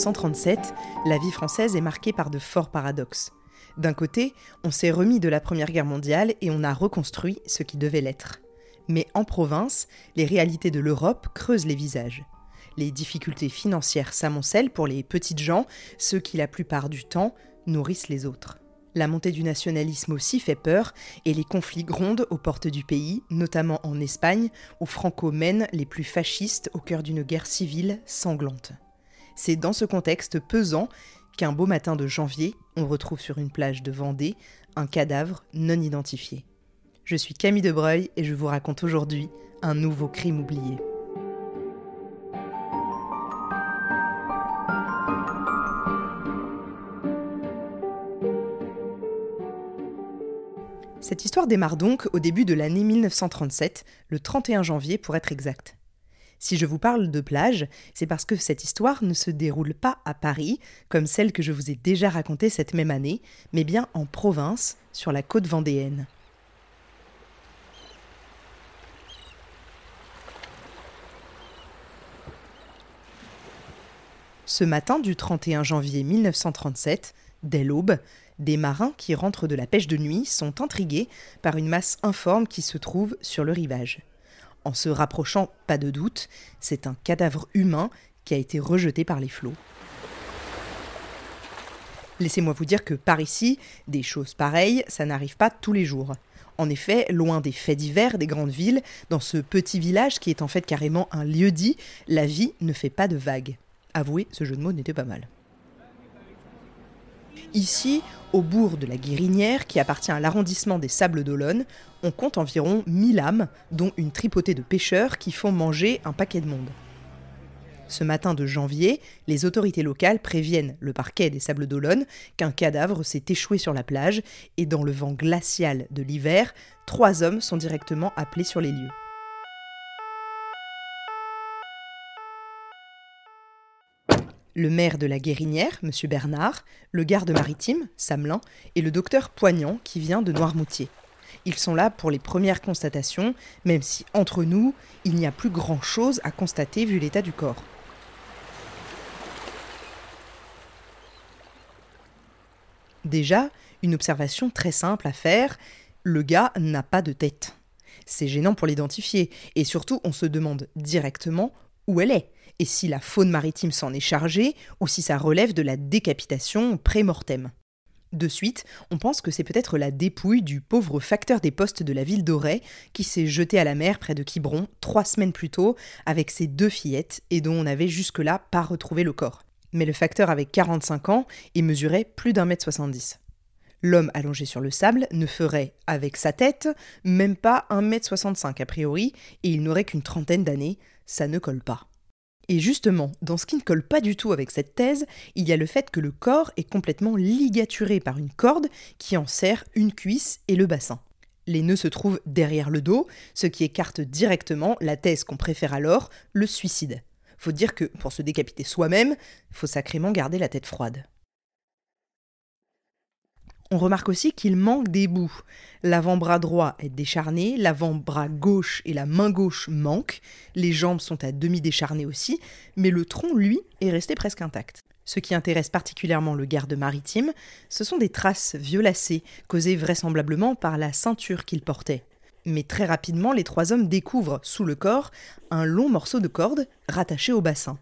1937, la vie française est marquée par de forts paradoxes. D'un côté, on s'est remis de la Première Guerre mondiale et on a reconstruit ce qui devait l'être. Mais en province, les réalités de l'Europe creusent les visages. Les difficultés financières s'amoncellent pour les petites gens, ceux qui la plupart du temps nourrissent les autres. La montée du nationalisme aussi fait peur et les conflits grondent aux portes du pays, notamment en Espagne, où Franco mène les plus fascistes au cœur d'une guerre civile sanglante. C'est dans ce contexte pesant qu'un beau matin de janvier, on retrouve sur une plage de Vendée un cadavre non identifié. Je suis Camille Debreuil et je vous raconte aujourd'hui un nouveau crime oublié. Cette histoire démarre donc au début de l'année 1937, le 31 janvier pour être exact. Si je vous parle de plage, c'est parce que cette histoire ne se déroule pas à Paris, comme celle que je vous ai déjà racontée cette même année, mais bien en province, sur la côte vendéenne. Ce matin du 31 janvier 1937, dès l'aube, des marins qui rentrent de la pêche de nuit sont intrigués par une masse informe qui se trouve sur le rivage. En se rapprochant, pas de doute, c'est un cadavre humain qui a été rejeté par les flots. Laissez-moi vous dire que par ici, des choses pareilles, ça n'arrive pas tous les jours. En effet, loin des faits divers des grandes villes, dans ce petit village qui est en fait carrément un lieu-dit, la vie ne fait pas de vagues. Avouez, ce jeu de mots n'était pas mal. Ici, au bourg de la Guérinière, qui appartient à l'arrondissement des Sables d'Olonne, on compte environ 1000 âmes, dont une tripotée de pêcheurs qui font manger un paquet de monde. Ce matin de janvier, les autorités locales préviennent le parquet des Sables d'Olonne qu'un cadavre s'est échoué sur la plage et dans le vent glacial de l'hiver, trois hommes sont directement appelés sur les lieux. Le maire de la Guérinière, M. Bernard, le garde maritime, Samelin, et le docteur Poignant, qui vient de Noirmoutier. Ils sont là pour les premières constatations, même si, entre nous, il n'y a plus grand-chose à constater vu l'état du corps. Déjà, une observation très simple à faire, le gars n'a pas de tête. C'est gênant pour l'identifier, et surtout on se demande directement où elle est et si la faune maritime s'en est chargée ou si ça relève de la décapitation pré-mortem. De suite, on pense que c'est peut-être la dépouille du pauvre facteur des postes de la ville d'Auray qui s'est jeté à la mer près de Quiberon trois semaines plus tôt avec ses deux fillettes et dont on n'avait jusque-là pas retrouvé le corps. Mais le facteur avait 45 ans et mesurait plus d'un mètre 70. L'homme allongé sur le sable ne ferait, avec sa tête, même pas un mètre 65 a priori, et il n'aurait qu'une trentaine d'années, ça ne colle pas. Et justement, dans ce qui ne colle pas du tout avec cette thèse, il y a le fait que le corps est complètement ligaturé par une corde qui en serre une cuisse et le bassin. Les nœuds se trouvent derrière le dos, ce qui écarte directement la thèse qu'on préfère alors, le suicide. Faut dire que pour se décapiter soi-même, faut sacrément garder la tête froide. On remarque aussi qu'il manque des bouts. L'avant-bras droit est décharné, l'avant-bras gauche et la main gauche manquent, les jambes sont à demi décharnées aussi, mais le tronc, lui, est resté presque intact. Ce qui intéresse particulièrement le garde maritime, ce sont des traces violacées, causées vraisemblablement par la ceinture qu'il portait. Mais très rapidement, les trois hommes découvrent, sous le corps, un long morceau de corde rattaché au bassin.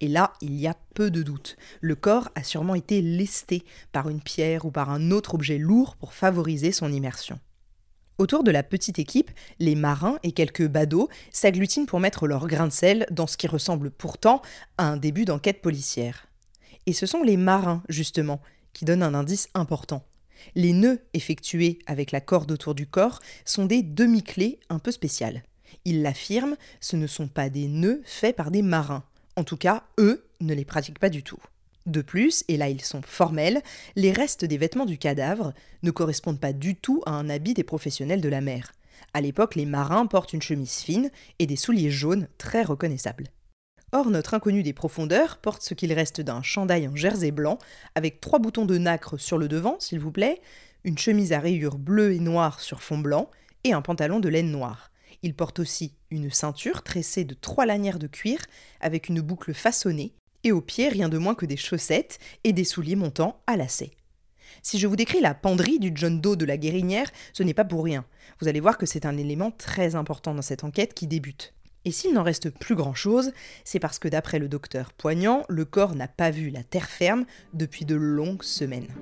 Et là, il y a peu de doute. Le corps a sûrement été lesté par une pierre ou par un autre objet lourd pour favoriser son immersion. Autour de la petite équipe, les marins et quelques badauds s'agglutinent pour mettre leur grain de sel dans ce qui ressemble pourtant à un début d'enquête policière. Et ce sont les marins, justement, qui donnent un indice important. Les nœuds effectués avec la corde autour du corps sont des demi-clés un peu spéciales. Ils l'affirment, ce ne sont pas des nœuds faits par des marins. En tout cas, eux ne les pratiquent pas du tout. De plus, et là ils sont formels, les restes des vêtements du cadavre ne correspondent pas du tout à un habit des professionnels de la mer. À l'époque, les marins portent une chemise fine et des souliers jaunes très reconnaissables. Or, notre inconnu des profondeurs porte ce qu'il reste d'un chandail en jersey blanc, avec trois boutons de nacre sur le devant, s'il vous plaît, une chemise à rayures bleues et noires sur fond blanc, et un pantalon de laine noire. Il porte aussi une ceinture tressée de trois lanières de cuir avec une boucle façonnée et aux pieds rien de moins que des chaussettes et des souliers montant à lacets. Si je vous décris la penderie du John Doe de la Guérinière, ce n'est pas pour rien. Vous allez voir que c'est un élément très important dans cette enquête qui débute. Et s'il n'en reste plus grand-chose, c'est parce que d'après le docteur Poignant, le corps n'a pas vu la terre ferme depuis de longues semaines.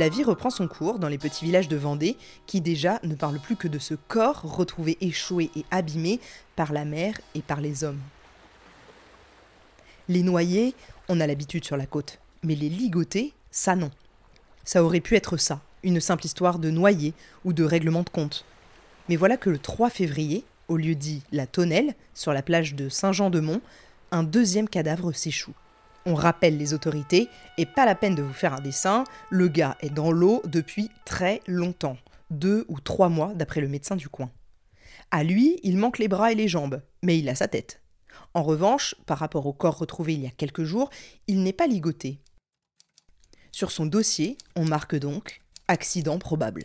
La vie reprend son cours dans les petits villages de Vendée, qui déjà ne parlent plus que de ce corps retrouvé échoué et abîmé par la mer et par les hommes. Les noyés, on a l'habitude sur la côte, mais les ligotés, ça non. Ça aurait pu être ça, une simple histoire de noyés ou de règlement de compte. Mais voilà que le 3 février, au lieu dit La Tonnelle, sur la plage de Saint-Jean-de-Mont, un deuxième cadavre s'échoue. On rappelle les autorités, et pas la peine de vous faire un dessin, le gars est dans l'eau depuis très longtemps, deux ou trois mois d'après le médecin du coin. À lui, il manque les bras et les jambes, mais il a sa tête. En revanche, par rapport au corps retrouvé il y a quelques jours, il n'est pas ligoté. Sur son dossier, on marque donc accident probable.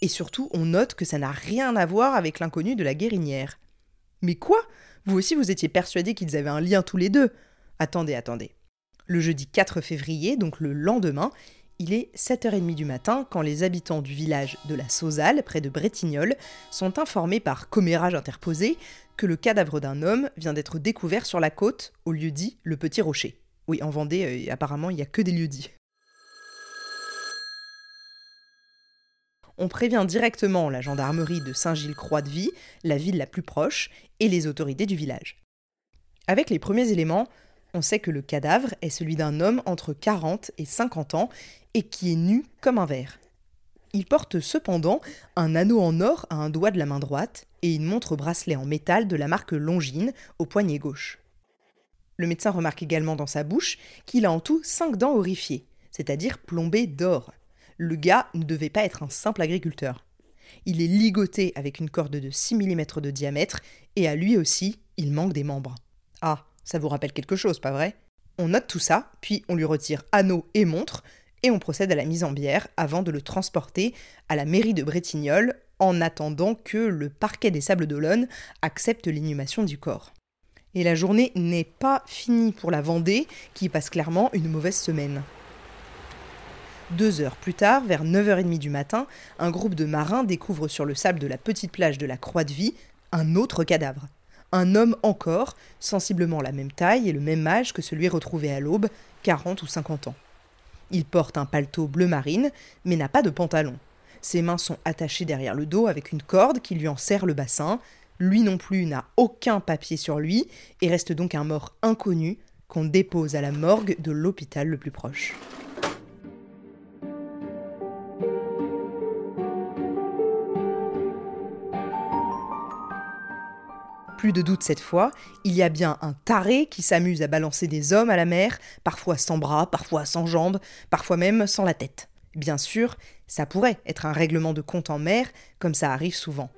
Et surtout, on note que ça n'a rien à voir avec l'inconnu de la guérinière. Mais quoi? Vous aussi, vous étiez persuadé qu'ils avaient un lien tous les deux Attendez, attendez. Le jeudi 4 février, donc le lendemain, il est 7h30 du matin quand les habitants du village de la Sauzale, près de Bretignolles, sont informés par commérage interposé que le cadavre d'un homme vient d'être découvert sur la côte, au lieu dit le Petit Rocher. Oui, en Vendée, euh, apparemment, il n'y a que des lieux dits. On prévient directement la gendarmerie de Saint-Gilles-Croix-de-Vie, la ville la plus proche, et les autorités du village. Avec les premiers éléments, on sait que le cadavre est celui d'un homme entre 40 et 50 ans et qui est nu comme un verre. Il porte cependant un anneau en or à un doigt de la main droite et une montre bracelet en métal de la marque Longines au poignet gauche. Le médecin remarque également dans sa bouche qu'il a en tout 5 dents horrifiées, c'est-à-dire plombées d'or. Le gars ne devait pas être un simple agriculteur. Il est ligoté avec une corde de 6 mm de diamètre et à lui aussi, il manque des membres. Ah, ça vous rappelle quelque chose, pas vrai? On note tout ça, puis on lui retire anneau et montre, et on procède à la mise en bière avant de le transporter à la mairie de Bretignolles en attendant que le parquet des Sables d'Olonne accepte l'inhumation du corps. Et la journée n'est pas finie pour la Vendée, qui passe clairement une mauvaise semaine. Deux heures plus tard, vers 9h30 du matin, un groupe de marins découvre sur le sable de la petite plage de la Croix de Vie un autre cadavre un homme encore, sensiblement la même taille et le même âge que celui retrouvé à l'aube, 40 ou 50 ans. Il porte un paletot bleu marine, mais n'a pas de pantalon. Ses mains sont attachées derrière le dos avec une corde qui lui en serre le bassin. Lui non plus n'a aucun papier sur lui et reste donc un mort inconnu qu'on dépose à la morgue de l'hôpital le plus proche. Plus de doute cette fois, il y a bien un taré qui s'amuse à balancer des hommes à la mer, parfois sans bras, parfois sans jambes, parfois même sans la tête. Bien sûr, ça pourrait être un règlement de compte en mer, comme ça arrive souvent.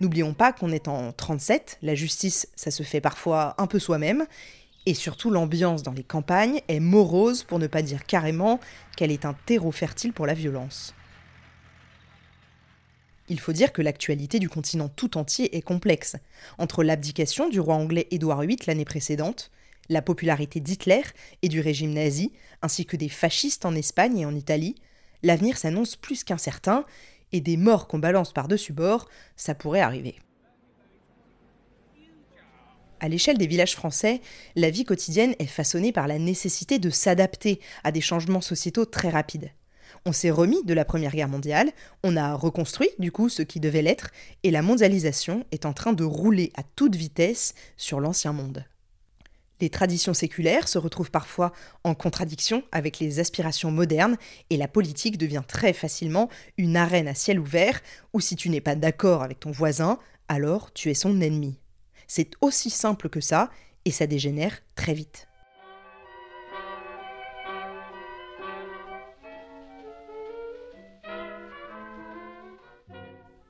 N'oublions pas qu'on est en 37, la justice, ça se fait parfois un peu soi-même, et surtout, l'ambiance dans les campagnes est morose, pour ne pas dire carrément qu'elle est un terreau fertile pour la violence. Il faut dire que l'actualité du continent tout entier est complexe. Entre l'abdication du roi anglais Édouard VIII l'année précédente, la popularité d'Hitler et du régime nazi, ainsi que des fascistes en Espagne et en Italie, l'avenir s'annonce plus qu'incertain, et des morts qu'on balance par-dessus bord, ça pourrait arriver. À l'échelle des villages français, la vie quotidienne est façonnée par la nécessité de s'adapter à des changements sociétaux très rapides. On s'est remis de la Première Guerre mondiale, on a reconstruit du coup ce qui devait l'être, et la mondialisation est en train de rouler à toute vitesse sur l'ancien monde. Les traditions séculaires se retrouvent parfois en contradiction avec les aspirations modernes et la politique devient très facilement une arène à ciel ouvert où si tu n'es pas d'accord avec ton voisin, alors tu es son ennemi. C'est aussi simple que ça, et ça dégénère très vite.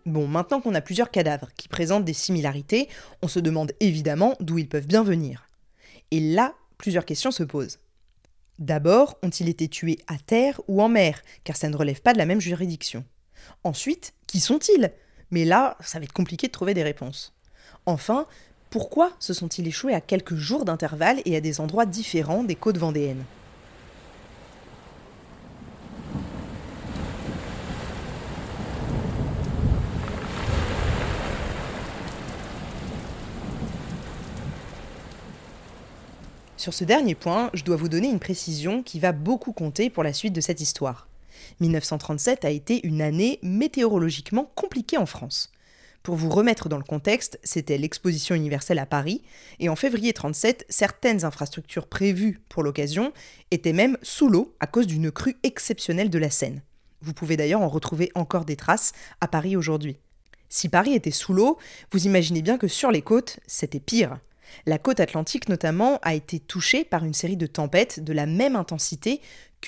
Bon, maintenant qu'on a plusieurs cadavres qui présentent des similarités, on se demande évidemment d'où ils peuvent bien venir. Et là, plusieurs questions se posent. D'abord, ont-ils été tués à terre ou en mer? Car ça ne relève pas de la même juridiction. Ensuite, qui sont-ils? Mais là, ça va être compliqué de trouver des réponses. Enfin, pourquoi se sont-ils échoués à quelques jours d'intervalle et à des endroits différents des côtes vendéennes? Sur ce dernier point, je dois vous donner une précision qui va beaucoup compter pour la suite de cette histoire. 1937 a été une année météorologiquement compliquée en France. Pour vous remettre dans le contexte, c'était l'exposition universelle à Paris, et en février 37, certaines infrastructures prévues pour l'occasion étaient même sous l'eau à cause d'une crue exceptionnelle de la Seine. Vous pouvez d'ailleurs en retrouver encore des traces à Paris aujourd'hui. Si Paris était sous l'eau, vous imaginez bien que sur les côtes, c'était pire. La côte atlantique notamment a été touchée par une série de tempêtes de la même intensité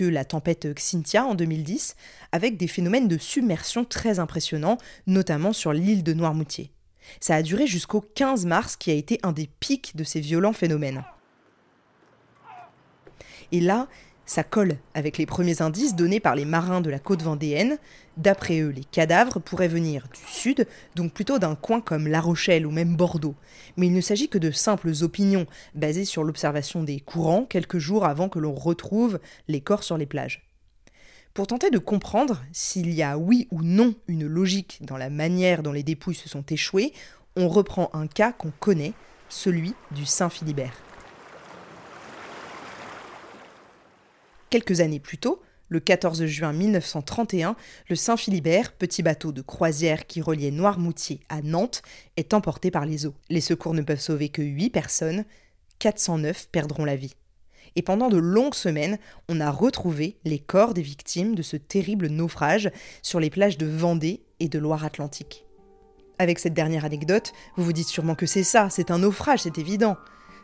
la tempête Xynthia en 2010, avec des phénomènes de submersion très impressionnants, notamment sur l'île de Noirmoutier. Ça a duré jusqu'au 15 mars, qui a été un des pics de ces violents phénomènes. Et là, ça colle avec les premiers indices donnés par les marins de la côte vendéenne. D'après eux, les cadavres pourraient venir du sud, donc plutôt d'un coin comme La Rochelle ou même Bordeaux. Mais il ne s'agit que de simples opinions basées sur l'observation des courants quelques jours avant que l'on retrouve les corps sur les plages. Pour tenter de comprendre s'il y a oui ou non une logique dans la manière dont les dépouilles se sont échouées, on reprend un cas qu'on connaît, celui du Saint-Philibert. Quelques années plus tôt, le 14 juin 1931, le Saint-Philibert, petit bateau de croisière qui reliait Noirmoutier à Nantes, est emporté par les eaux. Les secours ne peuvent sauver que 8 personnes, 409 perdront la vie. Et pendant de longues semaines, on a retrouvé les corps des victimes de ce terrible naufrage sur les plages de Vendée et de Loire-Atlantique. Avec cette dernière anecdote, vous vous dites sûrement que c'est ça, c'est un naufrage, c'est évident.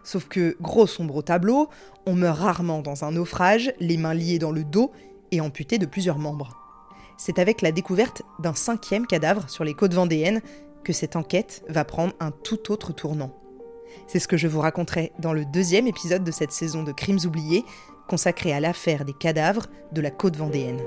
Sauf que, gros sombre au tableau, on meurt rarement dans un naufrage, les mains liées dans le dos et amputé de plusieurs membres. C'est avec la découverte d'un cinquième cadavre sur les côtes vendéennes que cette enquête va prendre un tout autre tournant. C'est ce que je vous raconterai dans le deuxième épisode de cette saison de Crimes oubliés, consacré à l'affaire des cadavres de la côte vendéenne.